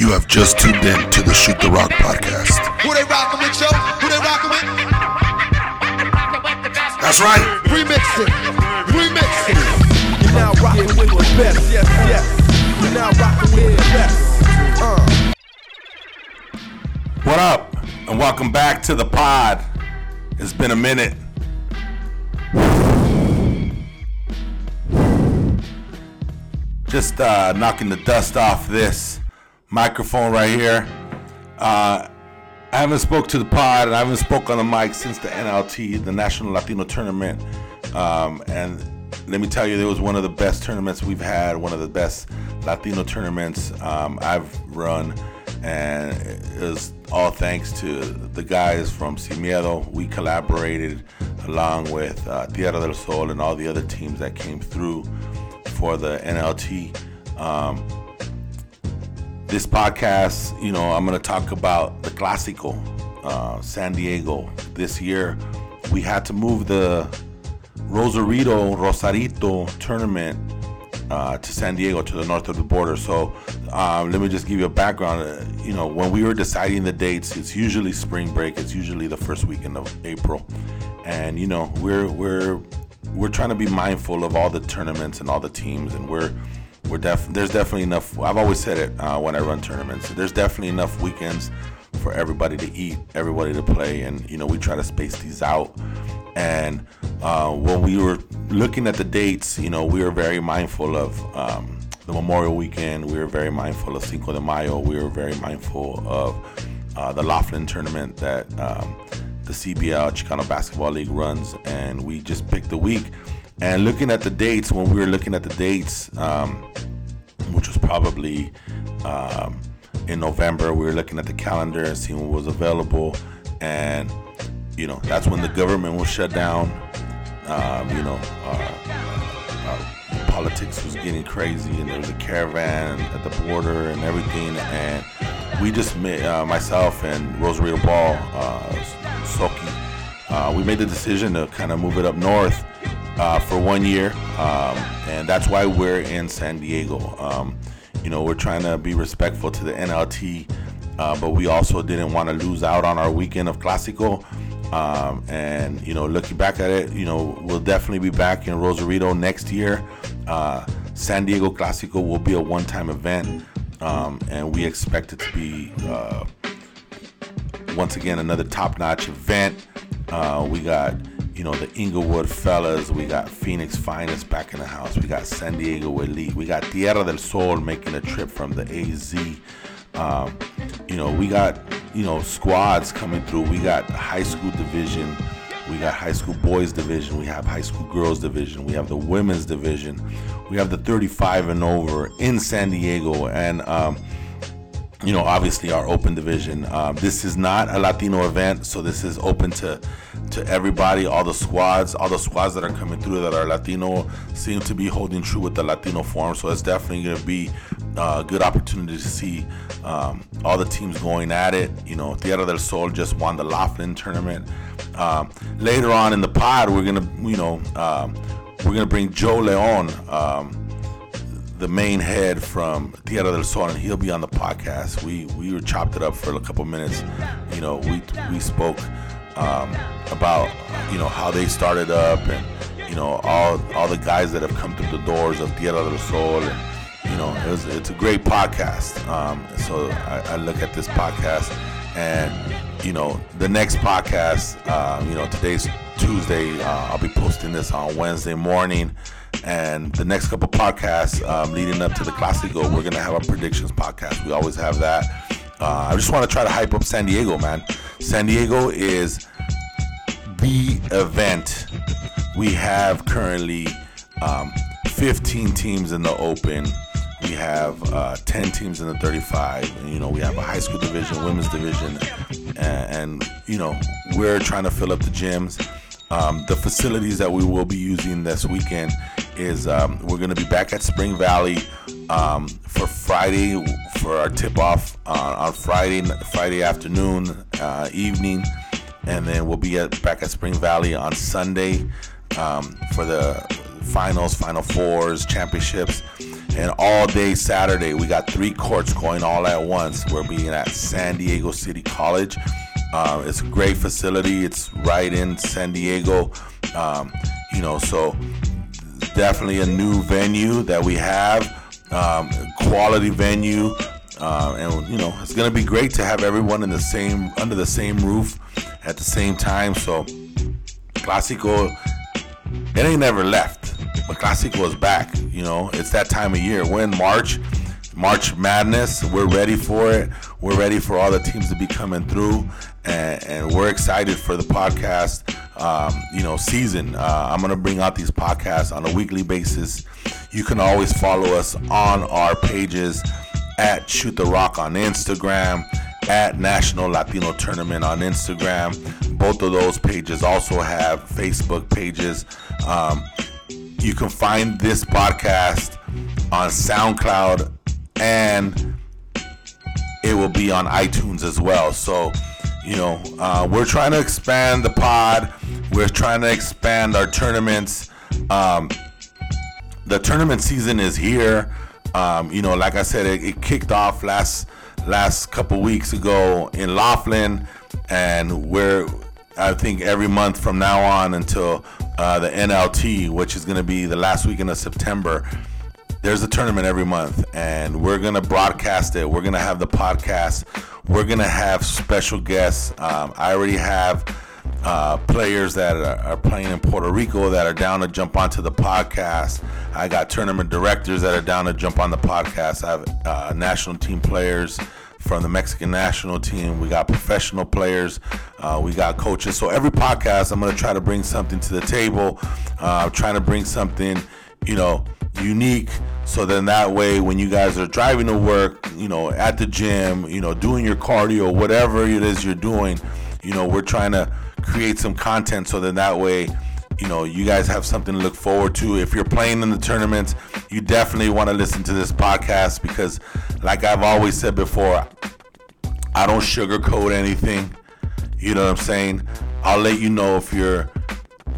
You have just tuned in to the Shoot the Rock podcast. Who they rockin' with, yo? Who they rockin' with? That's right. Remix it. Remix it. You're now rockin' with the best. Yes, yes. You're now rockin' with the best. Uh. What up? And welcome back to the pod. It's been a minute. Just uh, knocking the dust off this microphone right here. Uh, I haven't spoke to the pod and I haven't spoke on the mic since the NLT, the National Latino Tournament. Um, and let me tell you, it was one of the best tournaments we've had, one of the best Latino tournaments um, I've run. And it was all thanks to the guys from Sin Miedo. We collaborated along with uh, Tierra del Sol and all the other teams that came through for the NLT. Um, this podcast, you know, I'm going to talk about the Clásico, uh, San Diego. This year, we had to move the Rosarito Rosarito tournament uh, to San Diego, to the north of the border. So, um, let me just give you a background. Uh, you know, when we were deciding the dates, it's usually spring break. It's usually the first weekend of April, and you know, we're we're we're trying to be mindful of all the tournaments and all the teams, and we're we're def there's definitely enough. I've always said it uh, when I run tournaments. There's definitely enough weekends for everybody to eat, everybody to play, and you know we try to space these out. And uh, when we were looking at the dates, you know we were very mindful of um, the Memorial Weekend. We were very mindful of Cinco de Mayo. We were very mindful of uh, the Laughlin tournament that um, the CBL Chicano Basketball League runs, and we just picked the week. And looking at the dates, when we were looking at the dates, um, which was probably um, in November, we were looking at the calendar and seeing what was available, and you know that's when the government was shut down. Um, you know, uh, uh, politics was getting crazy, and there was a caravan at the border and everything, and we just made uh, myself and Rosarito Ball, uh, Soki, uh, we made the decision to kind of move it up north uh, for one year, um, and that's why we're in San Diego. Um, you know, we're trying to be respectful to the NLT, uh, but we also didn't want to lose out on our weekend of Clásico. Um, and you know, looking back at it, you know, we'll definitely be back in Rosarito next year. Uh, San Diego Clásico will be a one-time event, um, and we expect it to be uh, once again another top-notch event. Uh, we got you know the Inglewood fellas, we got Phoenix Finest back in the house, we got San Diego Elite, we got Tierra del Sol making a trip from the AZ. Um, you know, we got you know squads coming through. We got high school division, we got high school boys division, we have high school girls division, we have the women's division, we have the 35 and over in San Diego, and um, you know, obviously our open division. Um, this is not a Latino event, so this is open to to everybody, all the squads, all the squads that are coming through that are Latino seem to be holding true with the Latino form. So it's definitely going to be a good opportunity to see um, all the teams going at it. You know, Tierra del Sol just won the Laughlin tournament. Um, later on in the pod, we're gonna, you know, um, we're gonna bring Joe Leon um, the main head from Tierra del Sol, and he'll be on the podcast. We we were chopped it up for a couple minutes. You know, we we spoke um, about you know how they started up, and you know all all the guys that have come through the doors of Tierra del Sol, and you know it was, it's a great podcast. Um, so I, I, look at this podcast, and you know the next podcast. Um, you know today's Tuesday. Uh, I'll be posting this on Wednesday morning. And the next couple podcasts um, leading up to the Clásico, we're gonna have a predictions podcast. We always have that. Uh, I just want to try to hype up San Diego, man. San Diego is the event. We have currently um, 15 teams in the Open. We have uh, 10 teams in the 35. And, you know, we have a high school division, women's division, and, and you know, we're trying to fill up the gyms. Um, the facilities that we will be using this weekend is um, we're going to be back at Spring Valley um, for Friday for our tip off uh, on Friday Friday afternoon uh, evening, and then we'll be at, back at Spring Valley on Sunday um, for the finals, Final Fours, championships, and all day Saturday. We got three courts going all at once. We're being at San Diego City College. Uh, it's a great facility. It's right in San Diego. Um, you know, so definitely a new venue that we have. Um, quality venue. Uh, and you know it's gonna be great to have everyone in the same under the same roof at the same time. So Clásico, it ain't never left, but Clásico is back. You know, it's that time of year. We're in March, March Madness. We're ready for it. We're ready for all the teams to be coming through, and, and we're excited for the podcast. Um, you know, season. Uh, I'm gonna bring out these podcasts on a weekly basis. You can always follow us on our pages at Shoot the Rock on Instagram, at National Latino Tournament on Instagram. Both of those pages also have Facebook pages. Um, you can find this podcast on SoundCloud and it will be on iTunes as well. So, you know, uh, we're trying to expand the pod. We're trying to expand our tournaments. Um, the tournament season is here. Um, you know, like I said, it, it, kicked off last last couple weeks ago in Laughlin, and we're I think every month from now on until uh, the NLT, which is going to be the last weekend of September. There's a tournament every month, and we're gonna broadcast it. We're gonna have the podcast. We're gonna have special guests. Um, I already have uh, players that are, playing in Puerto Rico that are down to jump onto the podcast. I got tournament directors that are down to jump on the podcast. I have uh, national team players from the Mexican national team. We got professional players. Uh, we got coaches. So every podcast, I'm going to try to bring something to the table. Uh, trying to bring something, you know, unique. So then that way, when you guys are driving to work, you know, at the gym, you know, doing your cardio, whatever it is you're doing, you know, we're trying to create some content so then that way you know you guys have something to look forward to. If you're playing in the tournaments you definitely want to listen to this podcast because like i've always said before i don't sugarcoat anything. You know what i'm saying? I'll let you know if your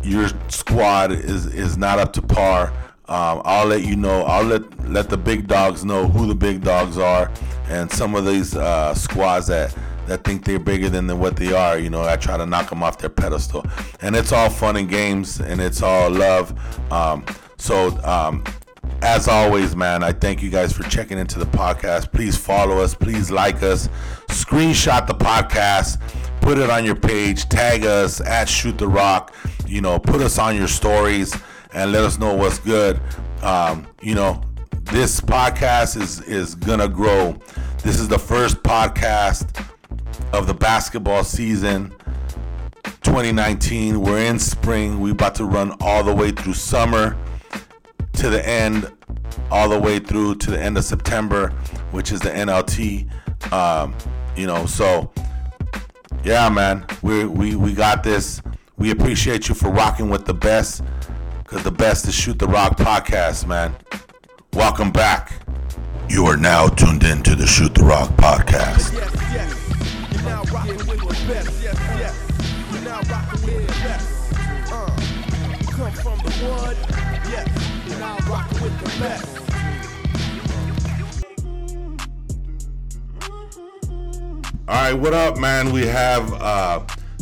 your squad is is not up to par um, I'll let you know. I'll let let the big dogs know who the big dogs are, and some of these uh, squads that that think they're bigger than, what they are. You know, I try to knock them off their pedestal, and it's all fun and games, and it's all love. Um, so, um, as always, man, I thank you guys for checking into the podcast. Please follow us. Please like us. Screenshot the podcast. Put it on your page. Tag us at Shoot the Rock. You know, put us on your stories and let us know what's good. Um, you know, this podcast is is gonna grow. This is the first podcast of the basketball season 2019. We're in spring. We're about to run all the way through summer to the end, all the way through to the end of September, which is the NLT. Um, you know, so yeah, man, we we we got this. We appreciate you for rocking with the best, the best is Shoot the Rock podcast, man. Welcome back. You are now tuned in to the Shoot the Rock podcast. Yes, yes. You're now rocking with the best. Yes, yes. You're now rocking with the best. Uh, come from the wood. Yes. You're now rocking with the best. All right, what up, man? We have uh,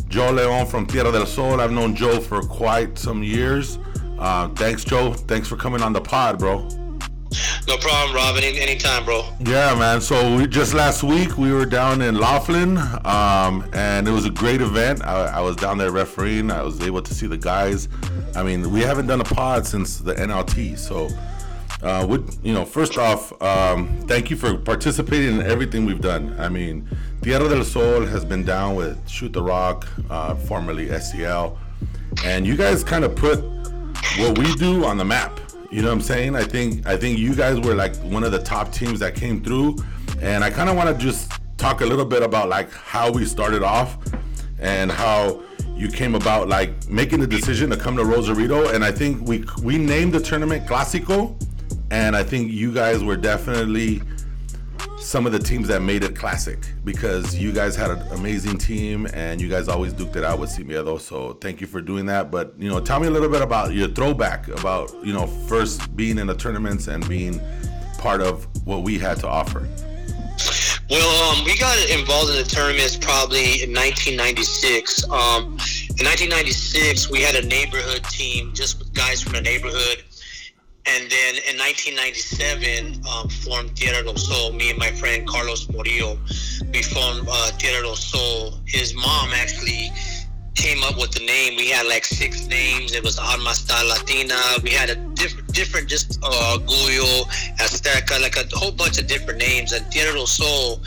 Joe Leon from Tierra del Sol. I've known Joe for quite some years. Uh, thanks, Joe. Thanks for coming on the pod, bro. No problem, Rob. Any anytime, bro. Yeah, man. So we, just last week we were down in Laughlin, um, and it was a great event. I, I, was down there refereeing. I was able to see the guys. I mean, we haven't done a pod since the NLT, so. Uh, would you know? First off, um, thank you for participating in everything we've done. I mean, Tierra del Sol has been down with Shoot the Rock, uh, formerly SEL, and you guys kind of put what we do on the map. You know what I'm saying? I think I think you guys were like one of the top teams that came through, and I kind of want to just talk a little bit about like how we started off and how you came about like making the decision to come to Rosarito. And I think we we named the tournament Clásico, and I think you guys were definitely some of the teams that made it classic because you guys had an amazing team and you guys always duked it out with Sin So thank you for doing that. But you know, tell me a little bit about your throwback about you know first being in the tournaments and being part of what we had to offer? Well, um, we got involved in the tournaments probably in 1996. Um, in 1996, we had a neighborhood team just with guys from the neighborhood. And then in 1997, um, formed Tierra del Sol. Me and my friend Carlos Morillo, we formed uh, Tierra del Sol. His mom actually came up with the name. We had like six names. It was Alma Star Latina. We had a different, different just uh, Guyo, Azteca, like a whole bunch of different names. And Tierra del Sol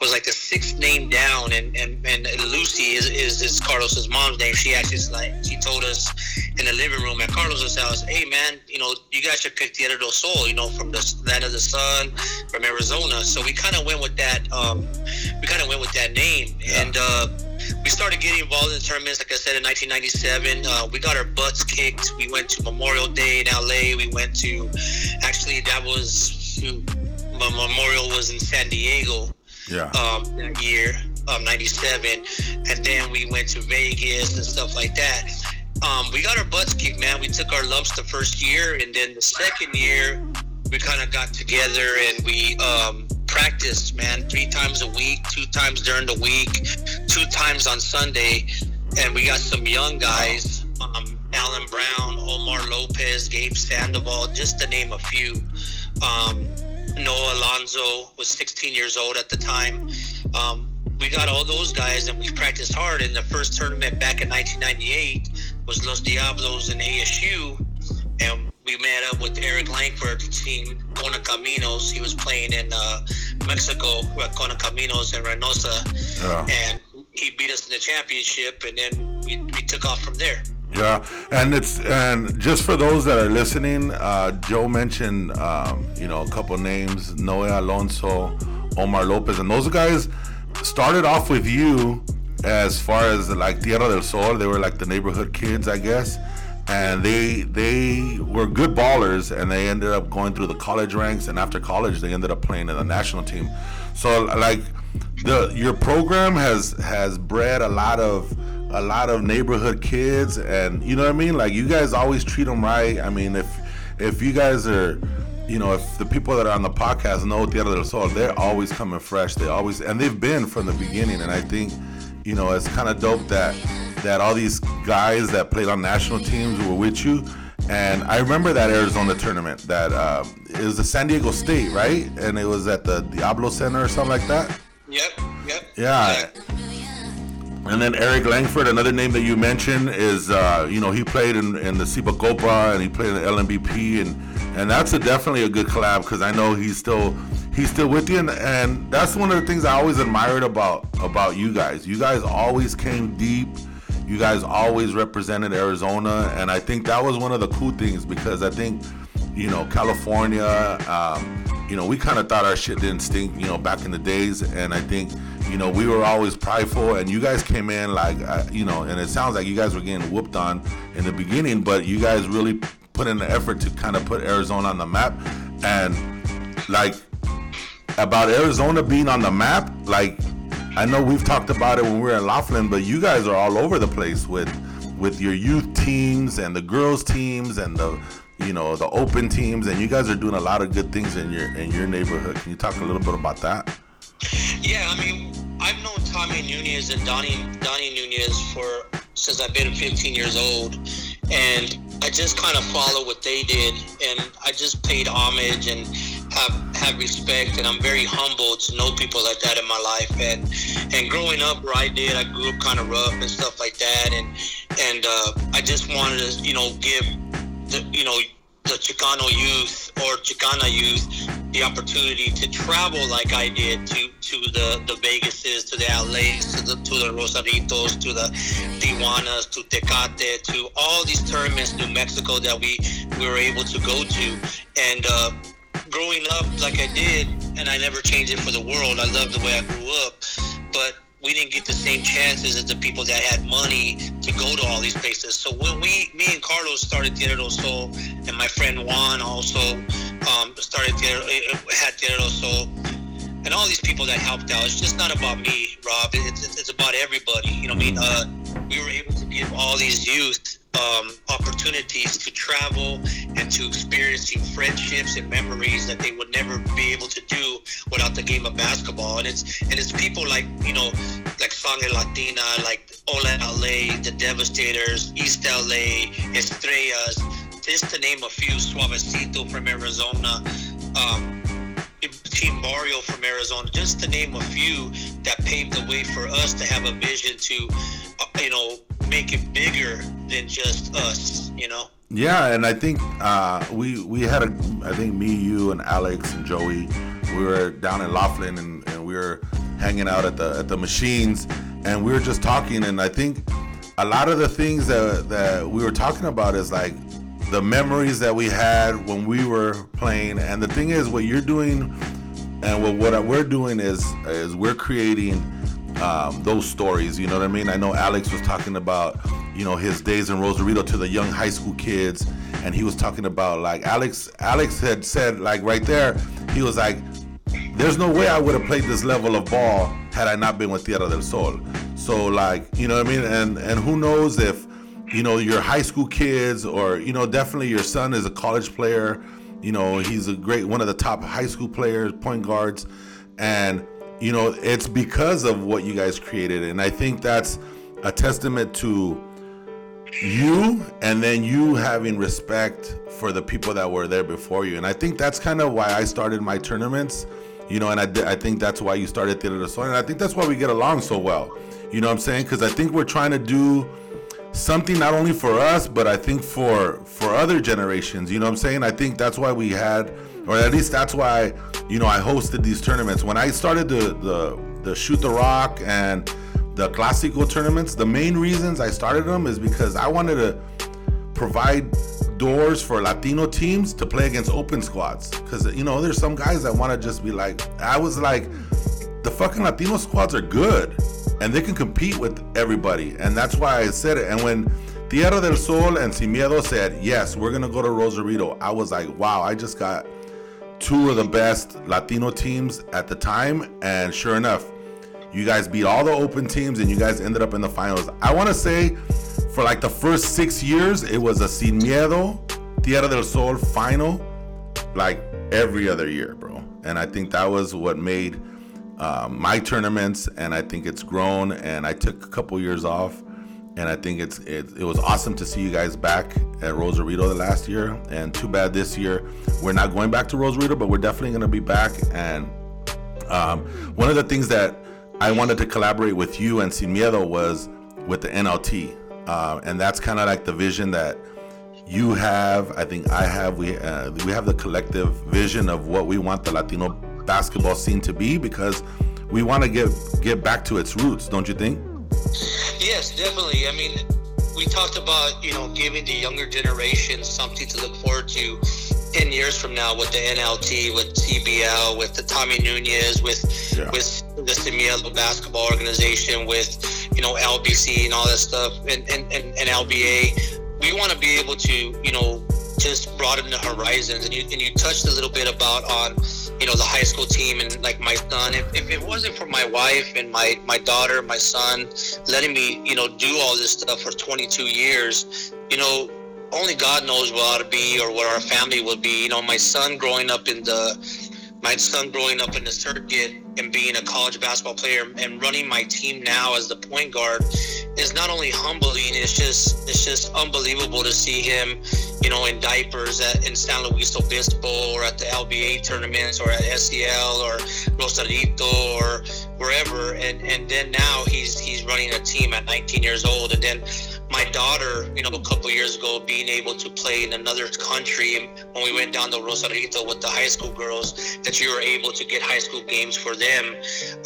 was like the sixth name down. And, and, and Lucy is, is, Carlos's mom's name. She actually like she told us in the living room at Carlos's house, "Hey man, you know you guys should pick Tierra del Sol. You know from the land of the sun, from Arizona." So we kind of went with that. Um, we kind of went with that name, and. Uh, we started getting involved in tournaments, like I said, in 1997. Uh, we got our butts kicked. We went to Memorial Day in LA. We went to, actually, that was, my Memorial was in San Diego Yeah. um, that year, um, 97. And then we went to Vegas and stuff like that. Um, we got our butts kicked, man. We took our lumps the first year. And then the second year, we kind of got together and we um, practiced, man, three times a week, two times during the week, two times on Sunday. And we got some young guys, um, Alan Brown, Omar Lopez, Gabe Sandoval, just to name a few. Um, Noah Alonso was 16 years old at the time. Um, we got all those guys and we practiced hard. And the first tournament back in 1998 was Los Diablos in ASU. And we met up with Eric Langford's team, Kona Caminos. He was playing in uh, Mexico at Kona Caminos in Reynosa. And he beat us in the championship. And then we, we took off from there. Yeah, and it's and just for those that are listening, uh, Joe mentioned um, you know a couple names, Noe Alonso, Omar Lopez, and those guys started off with you as far as like Tierra del Sol. They were like the neighborhood kids, I guess, and they they were good ballers, and they ended up going through the college ranks, and after college, they ended up playing in the national team. So like the your program has has bred a lot of a lot of neighborhood kids and you know what i mean like you guys always treat them right i mean if if you guys are you know if the people that are on the podcast know tierra del sol they're always coming fresh they always and they've been from the beginning and i think you know it's kind of dope that that all these guys that played on national teams were with you and I remember that Arizona tournament that uh, it was the San Diego State, right? And it was at the Diablo Center or something like that. Yep, yep. Yeah. And then Eric Langford, another name that you mentioned, is uh, you know he played in, in the CIBACOPA and he played in the LMBP and and that's a, definitely a good collab because I know he's still he's still with you and, and that's one of the things I always admired about about you guys. You guys always came deep. You guys always represented Arizona, and I think that was one of the cool things because I think you know California. Um, you know, we kind of thought our shit didn't stink, you know, back in the days. And I think, you know, we were always prideful, and you guys came in like, uh, you know, and it sounds like you guys were getting whooped on in the beginning, but you guys really put in the effort to kind of put Arizona on the map. And like, about Arizona being on the map, like, I know we've talked about it when we were in Laughlin, but you guys are all over the place with with your youth teams and the girls teams and the you know the open teams and you guys are doing a lot of good things in your in your neighborhood. Can you talk a little bit about that? Yeah, I mean, I've known Tommy Nunez and Donnie Donnie Nunez for since I've been 15 years old, and I just kind of follow what they did, and I just paid homage and have have respect, and I'm very humbled to know people like that in my life, and and growing up where I did, I grew up kind of rough and stuff like that, and and uh, I just wanted to you know give the you know the Chicano youth or Chicana youth the opportunity to travel like I did to to the the Vegases, to the LAs, to the to the Rosaritos, to the Tijuanas, to Tecate, to all these tournaments, New Mexico that we we were able to go to, and uh, growing up like I did, and I never changed it for the world. I love the way I grew up, but we didn't get the same chances as the people that had money to go to all these places. So when we, me and Carlos started Tierra del Sol, and my friend Juan also um, started Tierra, had Tierra del Sol, and all these people that helped out. It's just not about me, Rob. It's, it's, it's about everybody. You know I mean? Uh, we were able to give all these youth um, opportunities to travel and to experiencing friendships and memories that they would never be able to do without the game of basketball. And it's and it's people like you know like Sangre Latina, like Ola LA, the Devastators, East LA, Estrellas, just to name a few. Suavecito from Arizona. Um, Team Mario from Arizona, just to name a few that paved the way for us to have a vision to, uh, you know, make it bigger than just us, you know. Yeah, and I think uh, we we had a I think me, you, and Alex and Joey, we were down in Laughlin and, and we were hanging out at the at the machines, and we were just talking, and I think a lot of the things that that we were talking about is like the memories that we had when we were playing, and the thing is, what you're doing and what, what we're doing is is we're creating um, those stories. You know what I mean? I know Alex was talking about you know his days in Rosarito to the young high school kids, and he was talking about like Alex. Alex had said like right there, he was like, "There's no way I would have played this level of ball had I not been with Tierra del Sol." So like you know what I mean? And and who knows if you know your high school kids or you know definitely your son is a college player you know, he's a great one of the top high school players, point guards, and you know, it's because of what you guys created, and I think that's a testament to you and then you having respect for the people that were there before you. And i think that's kind of why i started my tournaments you know and i, I think that's why you started Tierra del Sol and i think that's why we get along so well. You know what i'm saying? Because i think we're trying to do something not only for us but i think for for other generations you know what i'm saying? I think that's why we had or at least that's why you know i hosted these tournaments when i started the the, the shoot the rock and the Clásico tournaments the main reasons i started them is because i wanted to provide doors for latino teams to play against open squads because you know there's some guys that want to just be like i was like the fucking latino squads are good and they can compete with everybody. And that's why I said it. And when Tierra del Sol and Sin Miedo said, yes, we're to go to Rosarito, I was like, wow, I just got two of the best Latino teams at the time. And sure enough, you guys beat all the open teams and you guys ended up in the finals. I want to say for like the first six years, it was a Sin Miedo, Tierra del Sol final, like every other year, bro. And I think that was what made uh, my tournaments, and I think it's grown. And I took a couple years off, and I think it's it, it was awesome to see you guys back at Rosarito the last year. And too bad this year we're not going back to Rosarito, but we're definitely going to be back. And um, one of the things that I wanted to collaborate with you and Sin Miedo was with the NLT, uh, and that's kind of like the vision that you have. I think I have. We uh, we have the collective vision of what we want the Latino basketball scene to be because we want to get get back to its roots, don't you think? Yes, definitely. I mean, we talked about you know giving the younger generation something to look forward to. 10 years from now with the NLT, with CBL, with the Tommy Nunez, with yeah. with the Sin Miedo basketball organization, with you know LBC and all that stuff, and, and, and, and LBA, we want to be able to you know just broaden the horizons. And you and you touched a little bit about on you know the high school team and like my son. If, if it wasn't for my wife and my my daughter my son letting me you know do all this stuff for 22 years you know only god knows what i would be or what our family would be. You know my son growing up in the my son growing up in the circuit and being a college basketball player and running my team now as the point guard is not only humbling it's just it's just unbelievable to see him you know in diapers at, in San Luis Obispo or at the LBA tournaments or at SEL or Rosarito or wherever. And and then now he's he's running a team at 19 years old. And then my daughter, you know, a couple years ago, being able to play in another country when we went down to Rosarito with the high school girls, that you were able to get high school games for them,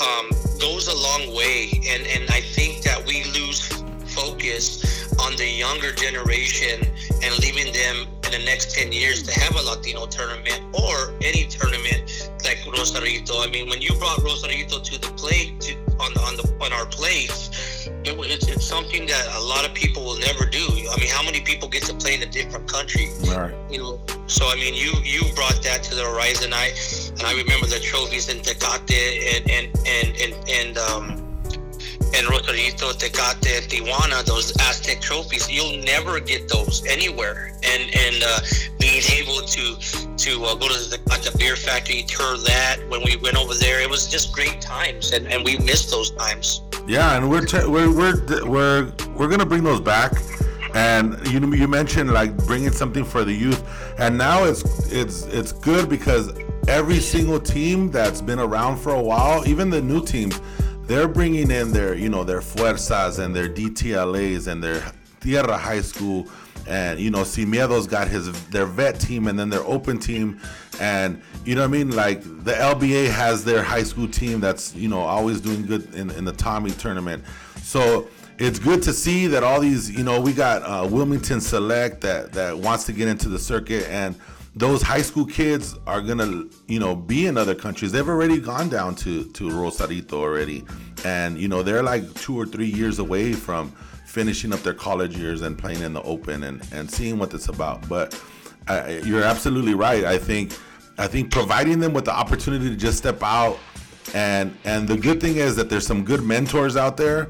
um, goes a long way. And, and I think that we lose focus on the younger generation and leaving them in the next 10 years to have a Latino tournament or any tournament like Rosarito. I mean, when you brought Rosarito to the plate, to, on, on, the, on our place, it, it's, it's something that a lot of people will never do. I mean, how many people get to play in a different country? Right. You know, so I mean, you you brought that to the horizon. I and I remember the trophies in Tecate and and and and and um and Rosarito, Tecate, Tijuana, those Aztec trophies. You'll never get those anywhere. And and uh, being able to to uh, go to the, at the beer factory, tour that when we went over there, it was just great times, and, and we missed those times. Yeah, and we're te- we're we're we're we're gonna bring those back. And you you mentioned like bringing something for the youth, and now it's it's it's good because every single team that's been around for a while, even the new teams, they're bringing in their you know their fuerzas and their DTLAs and their Tierra High School, and you know Sin Miedo's got his their vet team and then their open team, and you know what I mean. Like the LBA has their high school team that's you know always doing good in, in the Tommy tournament, so it's good to see that all these, you know, we got uh, Wilmington Select that that wants to get into the circuit, and those high school kids are gonna, you know, be in other countries. They've already gone down to to Rosarito already, and you know they're like two or three years away from finishing up their college years and playing in the open and and seeing what it's about. But uh, you're absolutely right. I think I think providing them with the opportunity to just step out and and the good thing is that there's some good mentors out there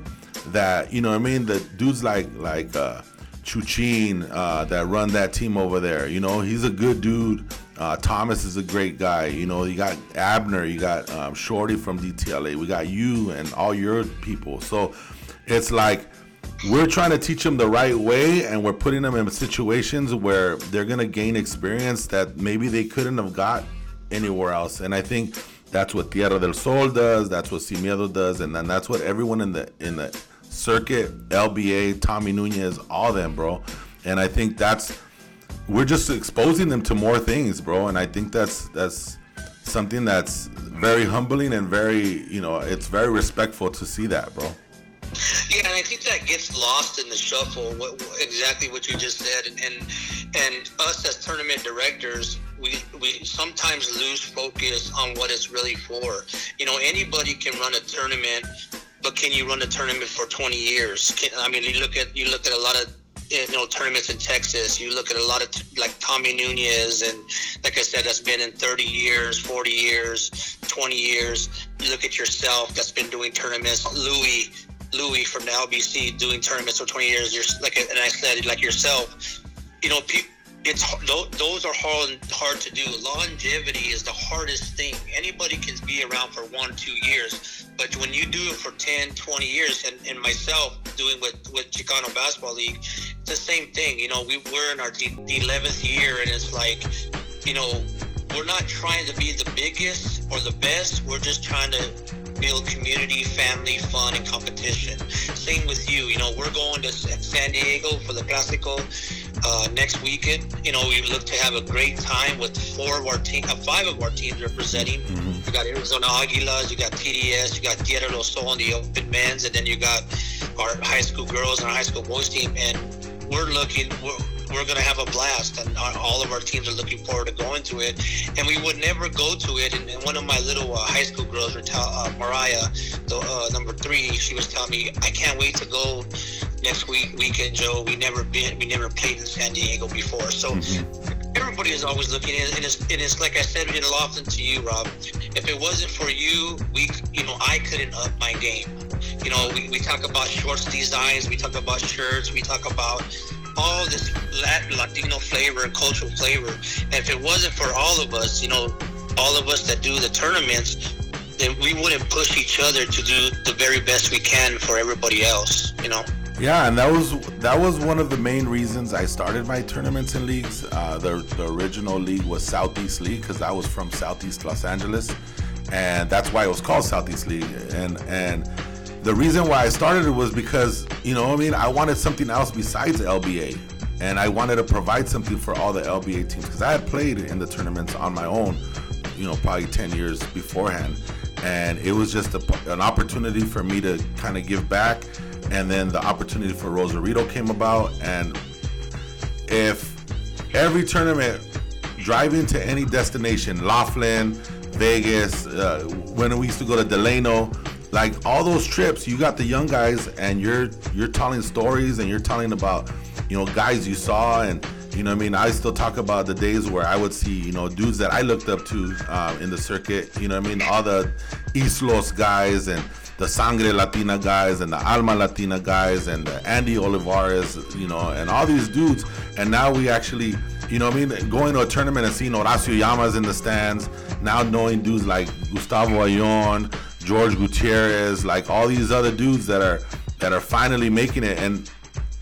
that you know I mean the dudes like like uh Chuchin uh, that run that team over there. You know he's a good dude. Uh, Thomas is a great guy. You know you got Abner you got um, Shorty from DTLA we got you and all your people. So it's like we're trying to teach them the right way and we're putting them in situations where they're going to gain experience that maybe they couldn't have got anywhere else. And I think that's what Tierra del Sol does. That's what Sin does, and then that's what everyone in the in the circuit, LBA, Tommy Nunez, all them, bro. And I think that's we're just exposing them to more things, bro. And I think that's that's something that's very humbling and very you know it's very respectful to see that, bro. Yeah, and I think that gets lost in the shuffle. What, exactly what you just said, and, and and us as tournament directors, we we sometimes lose focus on what it's really for. You know, anybody can run a tournament, but can you run a tournament for 20 years? Can, I mean, you look at you look at a lot of you know tournaments in Texas. You look at a lot of t- like Tommy Nunez, and like I said, that's been in 30 years, 40 years, 20 years. You look at yourself, that's been doing tournaments. Louis, Louis from the LBC, doing tournaments for 20 years. You're like, and I said, like yourself, you know, people it's those are hard hard to do. Longevity is the hardest thing. Anybody can be around for one, two years, but when you do it for 10, 20 years, and, and myself doing with with Chicano Basketball League, it's the same thing. You know, we we're in our 11th year, and it's like, you know, we're not trying to be the biggest or the best. We're just trying to build community, family, fun, and competition. Same with you. You know, we're going to San Diego for the Classico uh, next weekend. You know, we look to have a great time with four of our team, uh, five of our teams representing. Mm-hmm. You got Arizona Aguilas, you got TDS, you got Tierra del Sol on the open men's, and then you got our high school girls and our high school boys team. And we're looking, we're, we're going to have a blast, and our, all of our teams are looking forward to going to it. And we would never go to it. And, and one of my little uh, high school girls, uh, Mariah, the uh, number three, she was telling me, I can't wait to go next week weekend, Joe. We never been, we never played in San Diego before, so. Mm-hmm. Everybody is always looking, and it's, and it's like I said it often to you, Rob. If it wasn't for you, we, you know, I couldn't up my game. You know, we, we talk about shorts designs, we talk about shirts, we talk about all this Latino flavor cultural flavor. And if it wasn't for all of us, you know, all of us that do the tournaments, then we wouldn't push each other to do the very best we can for everybody else, you know. Yeah, and that was that was one of the main reasons I started my tournaments and leagues. Uh, the the original league was Southeast League because I was from Southeast Los Angeles, and that's why it was called Southeast League. And and the reason why I started it was because you know I mean I wanted something else besides the LBA, and I wanted to provide something for all the LBA teams because I had played in the tournaments on my own, you know, probably ten years beforehand, and it was just a, an opportunity for me to kind of give back and then the opportunity for Rosarito came about. And if every tournament, driving to any destination, Laughlin, Vegas, uh, when we used to go to Delano, like all those trips, you got the young guys, and you're you're telling stories, and you're telling about you know guys you saw, and you know I mean. I still talk about the days where I would see you know dudes that I looked up to uh, in the circuit. You know I mean all the East Los guys and the Sangre Latina guys and the Alma Latina guys and the Andy Olivares, you know, and all these dudes. And now we actually, you know, I mean, going to a tournament and seeing Horacio Llamas in the stands. Now knowing dudes like Gustavo Ayon, George Gutierrez, like all these other dudes that are that are finally making it, and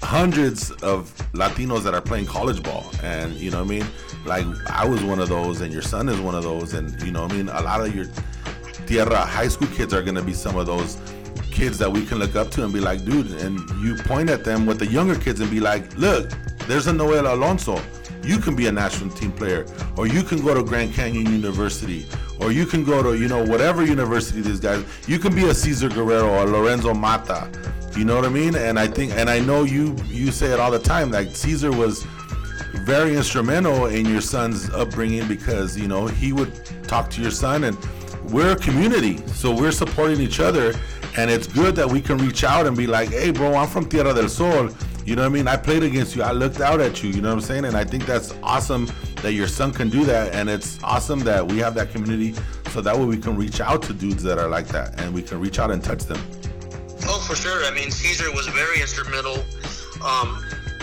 hundreds of Latinos that are playing college ball. And you know what I mean? Like I was one of those, and your son is one of those, and you know what I mean? A lot of your Tierra high school kids are gonna be some of those kids that we can look up to and be like, dude, and you point at them with the younger kids and be like, look, there's a Noel Alonso. You can be a national team player, or you can go to Grand Canyon University, or you can go to, you know, whatever university these guys, you can be a Cesar Guerrero or Lorenzo Mata. You know what I mean? And I think, and I know you, you say it all the time, like Cesar was very instrumental in your son's upbringing because, you know, he would talk to your son and we're a community, so we're supporting each other, and it's good that we can reach out and be like, "Hey, bro, I'm from Tierra del Sol. You know what I mean? I played against you. I looked out at you. You know what I'm saying? And I think that's awesome that your son can do that, and it's awesome that we have that community, so that way we can reach out to dudes that are like that, and we can reach out and touch them. Oh, for sure. I mean, Cesar was very instrumental. Um,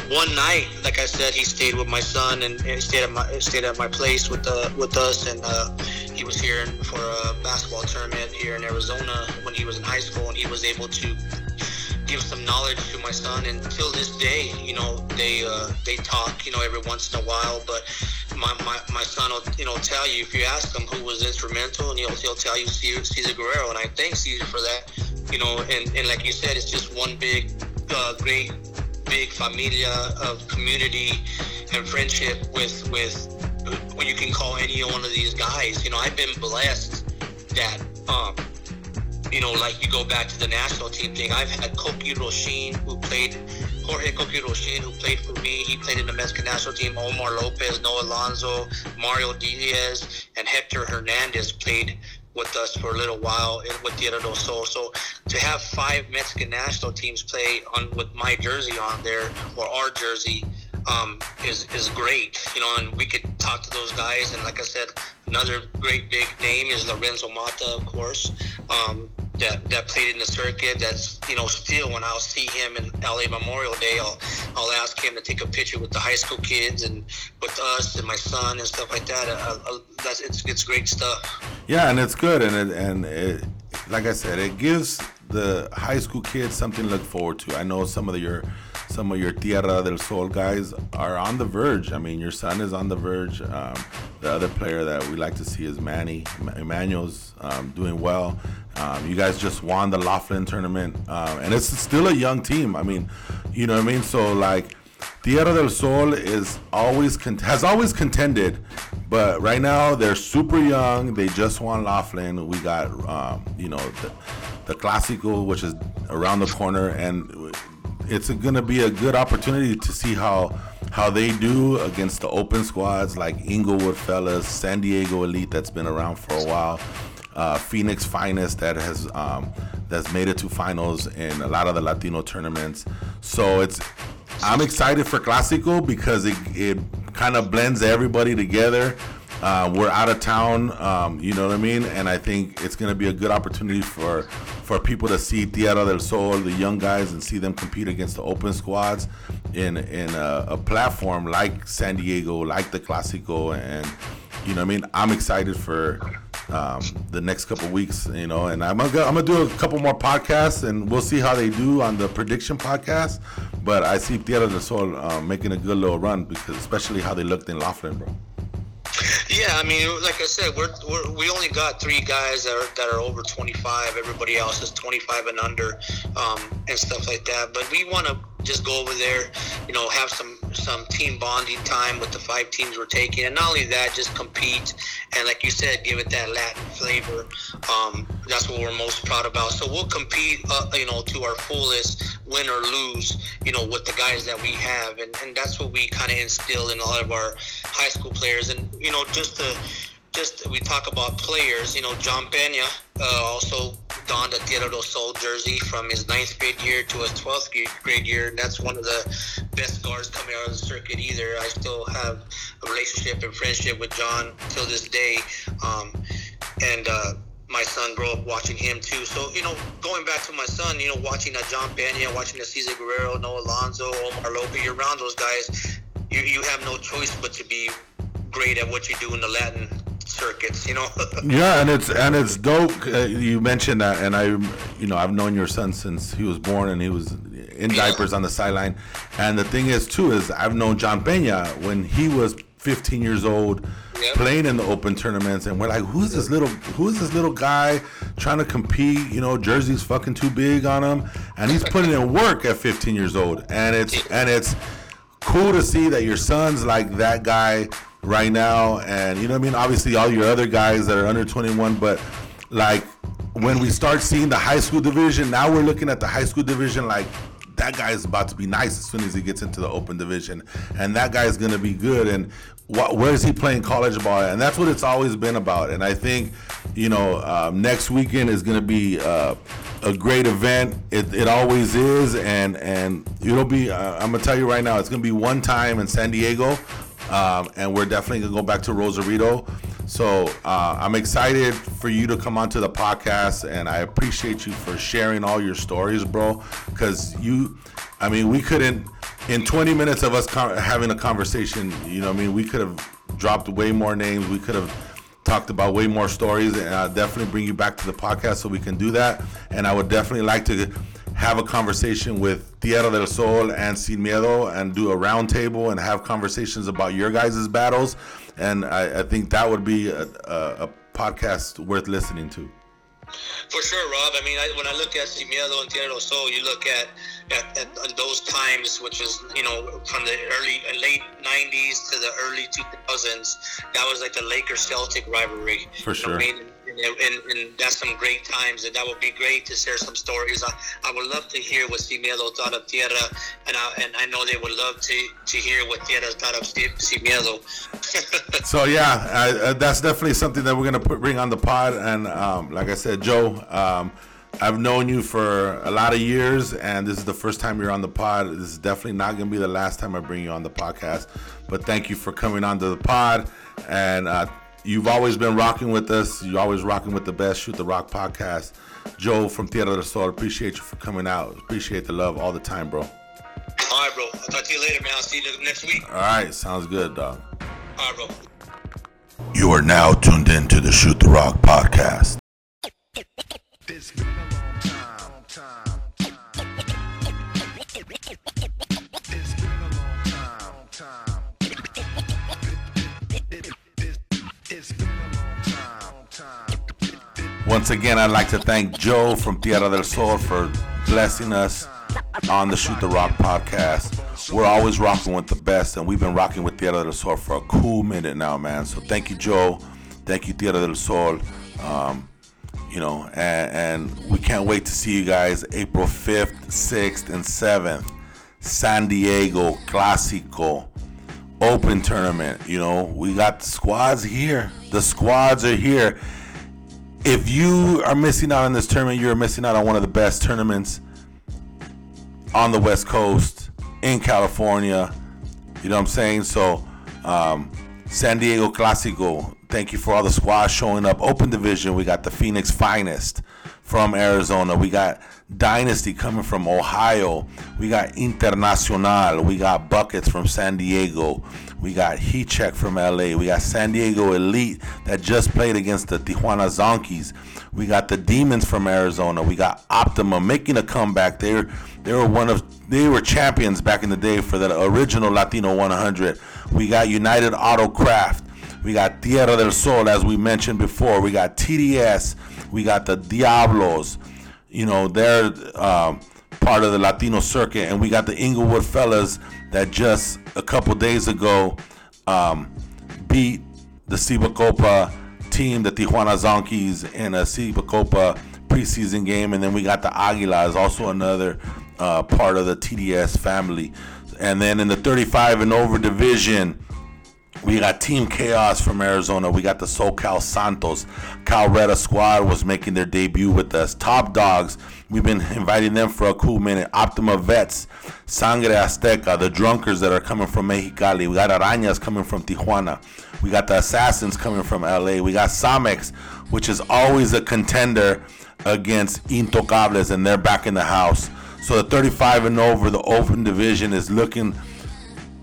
one night, like I said, he stayed with my son and, and stayed at my stayed at my place with the with us, and uh, he was here for a basketball tournament here in Arizona when he was in high school, and he was able to give some knowledge to my son. And till this day, you know, they uh, they talk, you know, every once in a while. But my, my, my son will, you know, tell you if you ask him who was instrumental, and he'll he'll tell you Cesar, Guerrero, and I thank Cesar for that. You know, and, and like you said, it's just one big, uh, great, big familia of community and friendship with with when you can call any one of these guys. You know, I've been blessed that, um, you know, like you go back to the national team thing. I've had Koki Roshin, who played, Jorge Koki Roshin, who played for me. He played in the Mexican national team. Omar Lopez, Noah Alonso, Mario Diaz, and Hector Hernandez played with us for a little while with Tierra del Sol. So to have five Mexican national teams play on with my jersey on there or our jersey um, is is great. You know, and we could talk to those guys. And like I said, another great big name is Lorenzo Mata, of course. Um, that, that played in the circuit. That's you know still when I'll see him in LA Memorial Day, I'll I'll ask him to take a picture with the high school kids and with us and my son and stuff like that. Uh, uh, that's it's it's great stuff. Yeah, and it's good, and it, and it, like I said, it gives the high school kids something to look forward to. I know some of the, your some of your Tierra del Sol guys are on the verge. I mean, your son is on the verge. Um, the other player that we like to see is Manny. Emmanuel's um, doing well. Um, you guys just won the Laughlin tournament, um, and it's still a young team. I mean, you know what I mean. So like, Tierra del Sol is always con- has always contended, but right now they're super young. They just won Laughlin. We got um, you know the, the Clásico, which is around the corner, and it's going to be a good opportunity to see how how they do against the open squads like Inglewood Fellas, San Diego Elite that's been around for a while, uh, Phoenix Finest that has um, that's made it to finals in a lot of the Latino tournaments. So it's I'm excited for Clásico because it, it kind of blends everybody together. Uh, we're out of town, um, you know what I mean, and I think it's going to be a good opportunity for for people to see Tierra del Sol, the young guys, and see them compete against the open squads in in a, a platform like San Diego, like the Clásico, and you know I mean. I'm excited for um, the next couple weeks, you know, and I'm gonna I'm gonna do a couple more podcasts, and we'll see how they do on the prediction podcast. But I see Tierra del Sol um, making a good little run because especially how they looked in Laughlin, bro. Yeah, I mean, like I said, we're, we're we only got three guys that are that are over 25. Everybody else is 25 and under, um, and stuff like that. But we want to just go over there, you know, have some some team bonding time with the five teams we're taking, and not only that, just compete and, like you said, give it that Latin flavor. Um, that's what we're most proud about. So we'll compete, uh, you know, to our fullest, win or lose, you know, with the guys that we have, and and that's what we kind of instill in all of our high school players, and you know, just to just we talk about players, you know, John Pena uh, also donned a Tierra Sol jersey from his ninth grade year to his 12th grade year. And that's one of the best guards coming out of the circuit either. I still have a relationship and friendship with John till this day. Um, and, uh, my son grew up watching him too. So you know, going back to my son, you know, watching a John Pena, watching a Cesar Guerrero, Noah Alonso, Omar Lopez, you're around those guys. You you have no choice but to be great at what you do in the Latin circuits. You know. Yeah, and it's and it's dope. Uh, you mentioned that, and I, you know, I've known your son since he was born, and he was in diapers on the sideline. And the thing is, too, is I've known John Pena when he was 15 years old, Yep. playing in the open tournaments, and we're like, who's this little, who's this little guy trying to compete? You know, jersey's fucking too big on him, and he's putting in work at 15 years old, and it's and it's cool to see that your son's like that guy right now and you know what I mean? Obviously all your other guys that are under 21 but like when we start seeing the high school division now we're looking at the high school division like that guy is about to be nice as soon as he gets into the open division and that guy is going to be good and wh- where is he playing college ball and that's what it's always been about and I think you know um, next weekend is going to be uh, a great event. It, it always is and and it'll be uh, I'm gonna tell you right now it's gonna be one time in San Diego um, and we're definitely gonna go back to Rosarito. So uh, I'm excited for you to come onto the podcast, and I appreciate you for sharing all your stories, bro. Because you, I mean, we couldn't in 20 minutes of us having a conversation. You know, I mean, we could have dropped way more names. We could have talked about way more stories, and I'll definitely bring you back to the podcast so we can do that. And I would definitely like to have a conversation with Tierra del Sol and Sin Miedo and do a roundtable and have conversations about your guys' battles. And I, I think that would be a, a, a podcast worth listening to. For sure, Rob. I mean, I, when I look at Sin Miedo and Tierra del Sol, you look at, at, at, at those times, which is, you know, from the early, uh, late 90s to the early 2000s, that was like the Lakers Celtic rivalry. For You know And, and, and that's some great times, and that would be great to share some stories. I, I would love to hear what Sin Miedo thought of Tierra, and I, and I know they would love to, to hear what Tierra thought of Sin So yeah, uh, that's definitely something that we're gonna put, bring on the pod. And um, like I said, Joe, um, I've known you for a lot of years, and this is the first time you're on the pod. This is definitely not gonna be the last time I bring you on the podcast. But thank you for coming onto the pod, and uh, you've always been rocking with us. You're always rocking with the best Shoot the Rock podcast. Joe from Tierra del Sol, appreciate you for coming out. Appreciate the love all the time, bro. All right, bro. I'll talk to you later, man. I'll see you next week. All right, sounds good, dog. All right, bro. You are now tuned in to the Shoot the Rock podcast. Once again, I'd like to thank Joe from Tierra del Sol for blessing us on the Shoot the Rock podcast. We're always rocking with the best, and we've been rocking with Tierra del Sol for a cool minute now, man. So thank you, Joe. Thank you, Tierra del Sol. Um, you know, and, and we can't wait to see you guys April 5th, 6th, and 7th. San Diego Clásico Open Tournament. You know, we got squads here. The squads are here if you are missing out on this tournament, you're missing out on one of the best tournaments on the West Coast in California. You know what I'm saying? So, um, San Diego Clásico. Thank you for all the squads showing up. Open division. We got the Phoenix Finest from Arizona. We got Dynasty coming from Ohio. We got Internacional. We got Buckets from San Diego. We got Heat Check from LA. We got San Diego Elite that just played against the Tijuana Zonkeys. We got the Demons from Arizona. We got Optima making a comeback. They they were one of they were champions back in the day for the original Latino 100. We got United Autocraft. We got Tierra del Sol, as we mentioned before. We got TDS. We got the Diablos. You know, they're um, part of the Latino circuit. And we got the Inglewood fellas that just a couple days ago um, beat the CIBACOPA team, the Tijuana Zonkeys, in a CIBACOPA preseason game. And then we got the Aguilas, also another uh, part of the TDS family. And then in the 35 and over division, we got Team Chaos from Arizona. We got the SoCal Santos. Cal Reda squad was making their debut with us. Top Dogs. We've been inviting them for a cool minute. Optima Vets, Sangre Azteca, the Drunkers that are coming from Mexicali. We got Arañas coming from Tijuana. We got the Assassins coming from LA. We got Samex, which is always a contender against Intocables, and they're back in the house. So the 35 and over, the open division is looking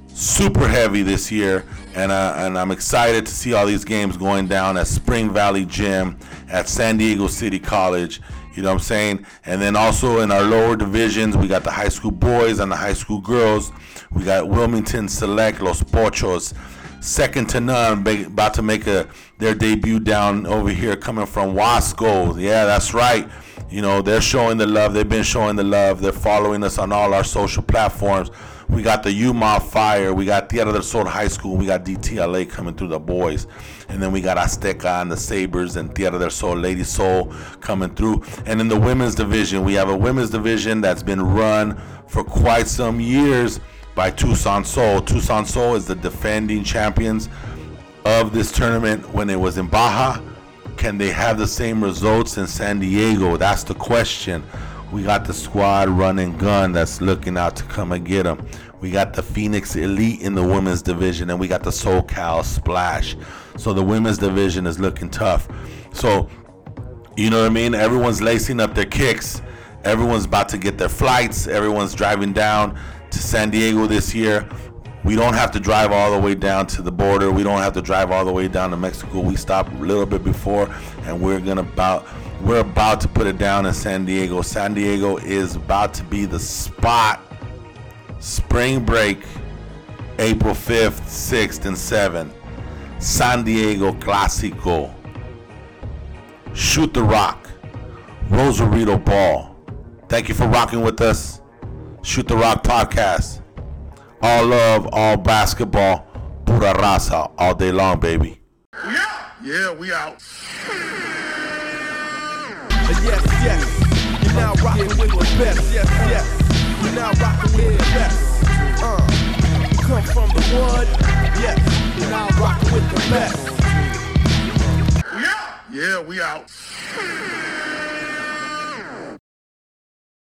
super heavy this year, and uh, and I'm excited to see all these games going down at Spring Valley Gym, at San Diego City College. You know what I'm saying? And then also in our lower divisions, we got the high school boys and the high school girls. We got Wilmington Select, Los Pochos, second to none, about to make a their debut down over here, coming from Wasco. Yeah, that's right. You know they're showing the love. They've been showing the love. They're following us on all our social platforms. We got the UMA Fire. We got Tierra del Sol High School. We got DTLA coming through the boys. And then we got Azteca and the Sabres and Tierra del Sol Lady Soul coming through. And in the women's division, we have a women's division that's been run for quite some years by Tucson Soul. Tucson Soul is the defending champions of this tournament when it was in Baja. Can they have the same results in San Diego? That's the question. We got the squad running gun that's looking out to come and get them. We got the Phoenix Elite in the women's division, and we got the SoCal Splash. So the women's division is looking tough. So, you know what I mean? Everyone's lacing up their kicks. Everyone's about to get their flights. Everyone's driving down to San Diego this year. We don't have to drive all the way down to the border. We don't have to drive all the way down to Mexico. We stop a little bit before, and we're gonna about we're about to put it down in San Diego. San Diego is about to be the spot. Spring break, April 5th, 6th, and 7th. San Diego Clásico. Shoot the Rock. Rosarito Ball. Thank you for rocking with us. Shoot the Rock podcast. All love, all basketball. Pura raza all day long, baby. Yeah, yeah, we out. Yes, yes. You're now rocking with the best. Yes, yes. You're now rocking with the best. Uh, come from the wood. Yes. You're now rocking with the best. Yeah, yeah, we out.